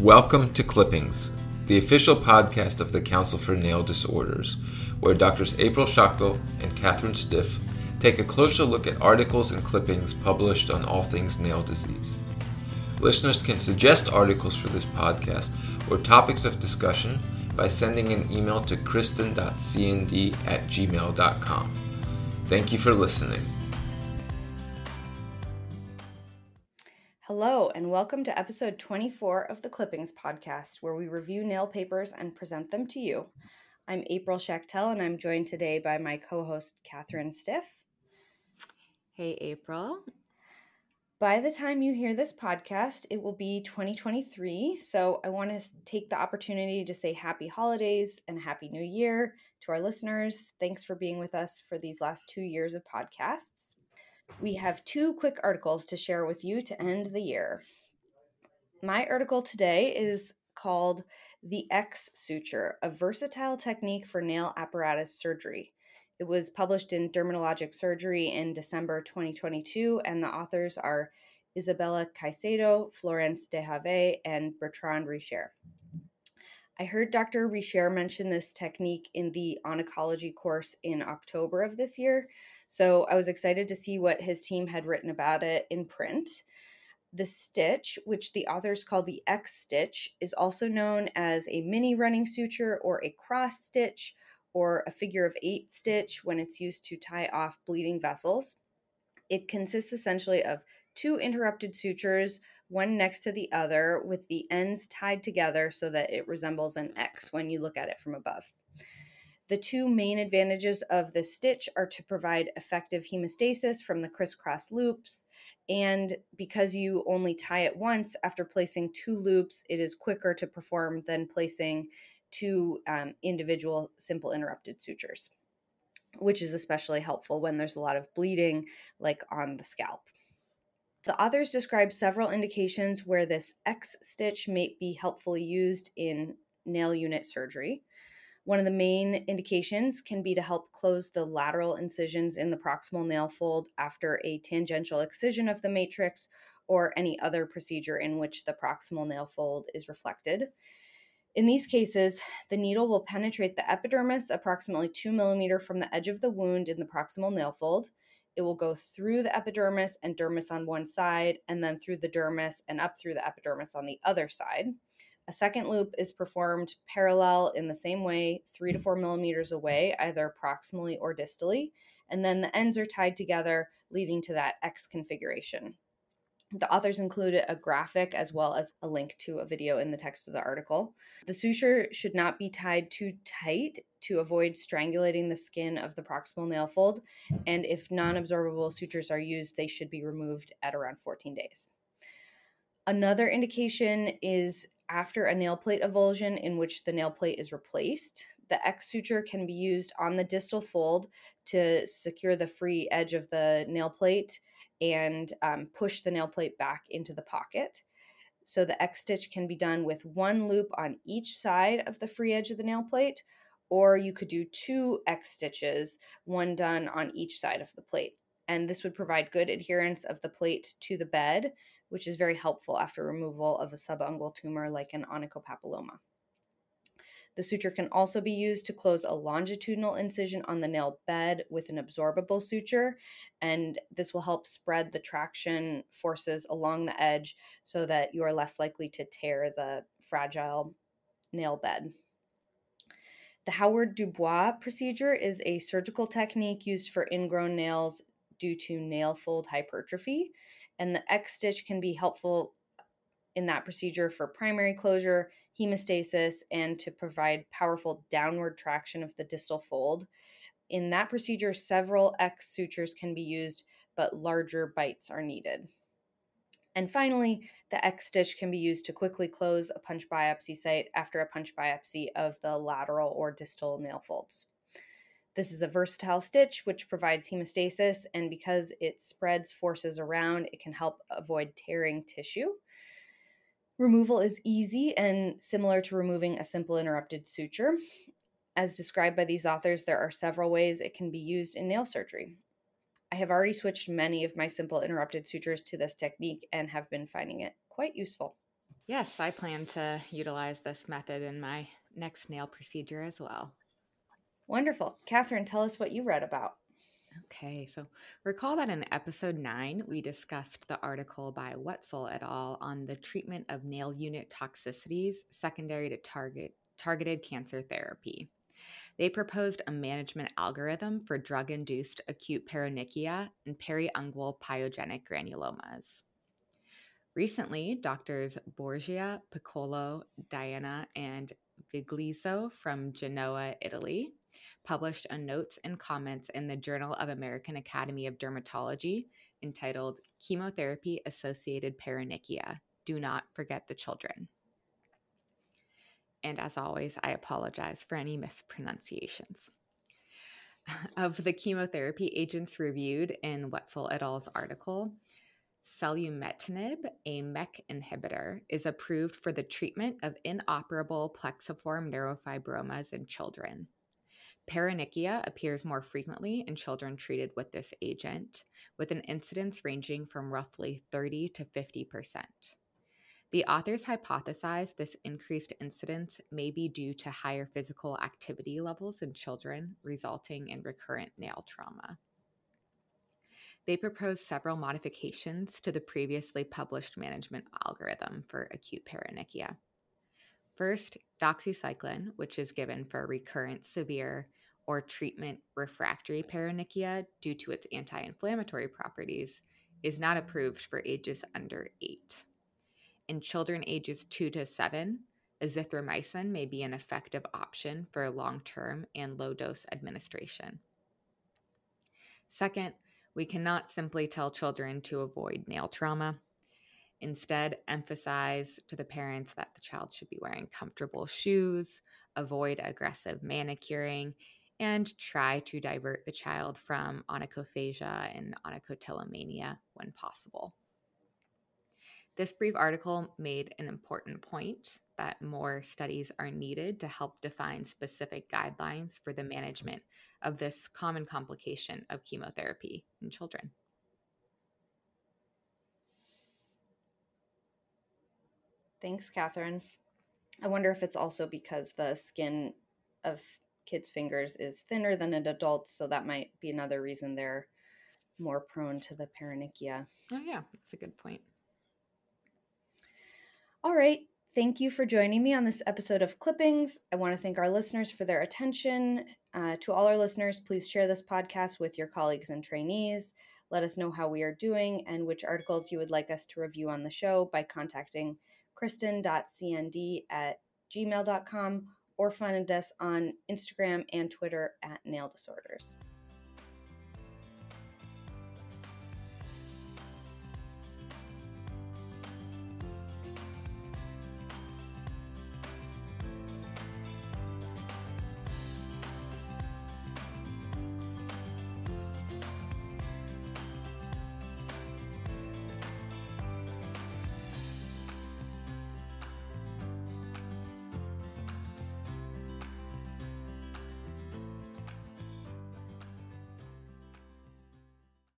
Welcome to Clippings, the official podcast of the Council for Nail Disorders, where Doctors April Schachtel and Catherine Stiff take a closer look at articles and clippings published on all things nail disease. Listeners can suggest articles for this podcast or topics of discussion by sending an email to kristen.cnd at gmail.com. Thank you for listening. Hello, and welcome to episode 24 of the Clippings podcast, where we review nail papers and present them to you. I'm April Schachtel, and I'm joined today by my co host, Catherine Stiff. Hey, April. By the time you hear this podcast, it will be 2023. So I want to take the opportunity to say happy holidays and happy new year to our listeners. Thanks for being with us for these last two years of podcasts. We have two quick articles to share with you to end the year. My article today is called The X Suture, a versatile technique for nail apparatus surgery. It was published in Dermatologic Surgery in December 2022, and the authors are Isabella Caicedo, Florence Dehavay, and Bertrand Richert. I heard Dr. Richert mention this technique in the oncology course in October of this year, so I was excited to see what his team had written about it in print. The stitch, which the authors call the X stitch, is also known as a mini running suture or a cross stitch or a figure of eight stitch when it's used to tie off bleeding vessels. It consists essentially of two interrupted sutures, one next to the other, with the ends tied together so that it resembles an X when you look at it from above. The two main advantages of this stitch are to provide effective hemostasis from the crisscross loops, and because you only tie it once after placing two loops, it is quicker to perform than placing two um, individual simple interrupted sutures, which is especially helpful when there's a lot of bleeding, like on the scalp. The authors describe several indications where this X stitch may be helpfully used in nail unit surgery. One of the main indications can be to help close the lateral incisions in the proximal nail fold after a tangential excision of the matrix or any other procedure in which the proximal nail fold is reflected. In these cases, the needle will penetrate the epidermis approximately two millimeter from the edge of the wound in the proximal nail fold. It will go through the epidermis and dermis on one side, and then through the dermis and up through the epidermis on the other side. A second loop is performed parallel in the same way, three to four millimeters away, either proximally or distally, and then the ends are tied together, leading to that X configuration. The authors included a graphic as well as a link to a video in the text of the article. The suture should not be tied too tight to avoid strangulating the skin of the proximal nail fold, and if non absorbable sutures are used, they should be removed at around 14 days. Another indication is after a nail plate avulsion in which the nail plate is replaced. The X suture can be used on the distal fold to secure the free edge of the nail plate and um, push the nail plate back into the pocket. So the X stitch can be done with one loop on each side of the free edge of the nail plate, or you could do two X stitches, one done on each side of the plate. And this would provide good adherence of the plate to the bed, which is very helpful after removal of a subungual tumor like an onychopapilloma. The suture can also be used to close a longitudinal incision on the nail bed with an absorbable suture, and this will help spread the traction forces along the edge so that you are less likely to tear the fragile nail bed. The Howard Dubois procedure is a surgical technique used for ingrown nails due to nail fold hypertrophy and the X stitch can be helpful in that procedure for primary closure, hemostasis, and to provide powerful downward traction of the distal fold. In that procedure, several X sutures can be used, but larger bites are needed. And finally, the X stitch can be used to quickly close a punch biopsy site after a punch biopsy of the lateral or distal nail folds. This is a versatile stitch which provides hemostasis, and because it spreads forces around, it can help avoid tearing tissue. Removal is easy and similar to removing a simple interrupted suture. As described by these authors, there are several ways it can be used in nail surgery. I have already switched many of my simple interrupted sutures to this technique and have been finding it quite useful. Yes, I plan to utilize this method in my next nail procedure as well. Wonderful. Catherine, tell us what you read about. Okay, so recall that in episode 9, we discussed the article by Wetzel et al. on the treatment of nail unit toxicities secondary to target, targeted cancer therapy. They proposed a management algorithm for drug induced acute paronychia and periungual pyogenic granulomas. Recently, doctors Borgia, Piccolo, Diana, and Viglizzo from Genoa, Italy, published a notes and comments in the Journal of American Academy of Dermatology entitled Chemotherapy Associated Paronychia Do Not Forget the Children. And as always, I apologize for any mispronunciations. of the chemotherapy agents reviewed in Wetzel et al.'s article, selumetinib, a MEK inhibitor, is approved for the treatment of inoperable plexiform neurofibromas in children. Paronychia appears more frequently in children treated with this agent, with an incidence ranging from roughly 30 to 50 percent. The authors hypothesize this increased incidence may be due to higher physical activity levels in children, resulting in recurrent nail trauma. They propose several modifications to the previously published management algorithm for acute paronychia. First, doxycycline, which is given for recurrent severe or treatment refractory paronychia due to its anti inflammatory properties, is not approved for ages under 8. In children ages 2 to 7, azithromycin may be an effective option for long term and low dose administration. Second, we cannot simply tell children to avoid nail trauma. Instead, emphasize to the parents that the child should be wearing comfortable shoes, avoid aggressive manicuring, and try to divert the child from onychophagia and onychotillomania when possible. This brief article made an important point that more studies are needed to help define specific guidelines for the management of this common complication of chemotherapy in children. Thanks, Catherine. I wonder if it's also because the skin of kids' fingers is thinner than an adult's, so that might be another reason they're more prone to the paronychia. Oh, yeah, that's a good point. All right. Thank you for joining me on this episode of Clippings. I want to thank our listeners for their attention. Uh, to all our listeners, please share this podcast with your colleagues and trainees. Let us know how we are doing and which articles you would like us to review on the show by contacting kristen.cnd at gmail.com or find us on Instagram and Twitter at Nail Disorders.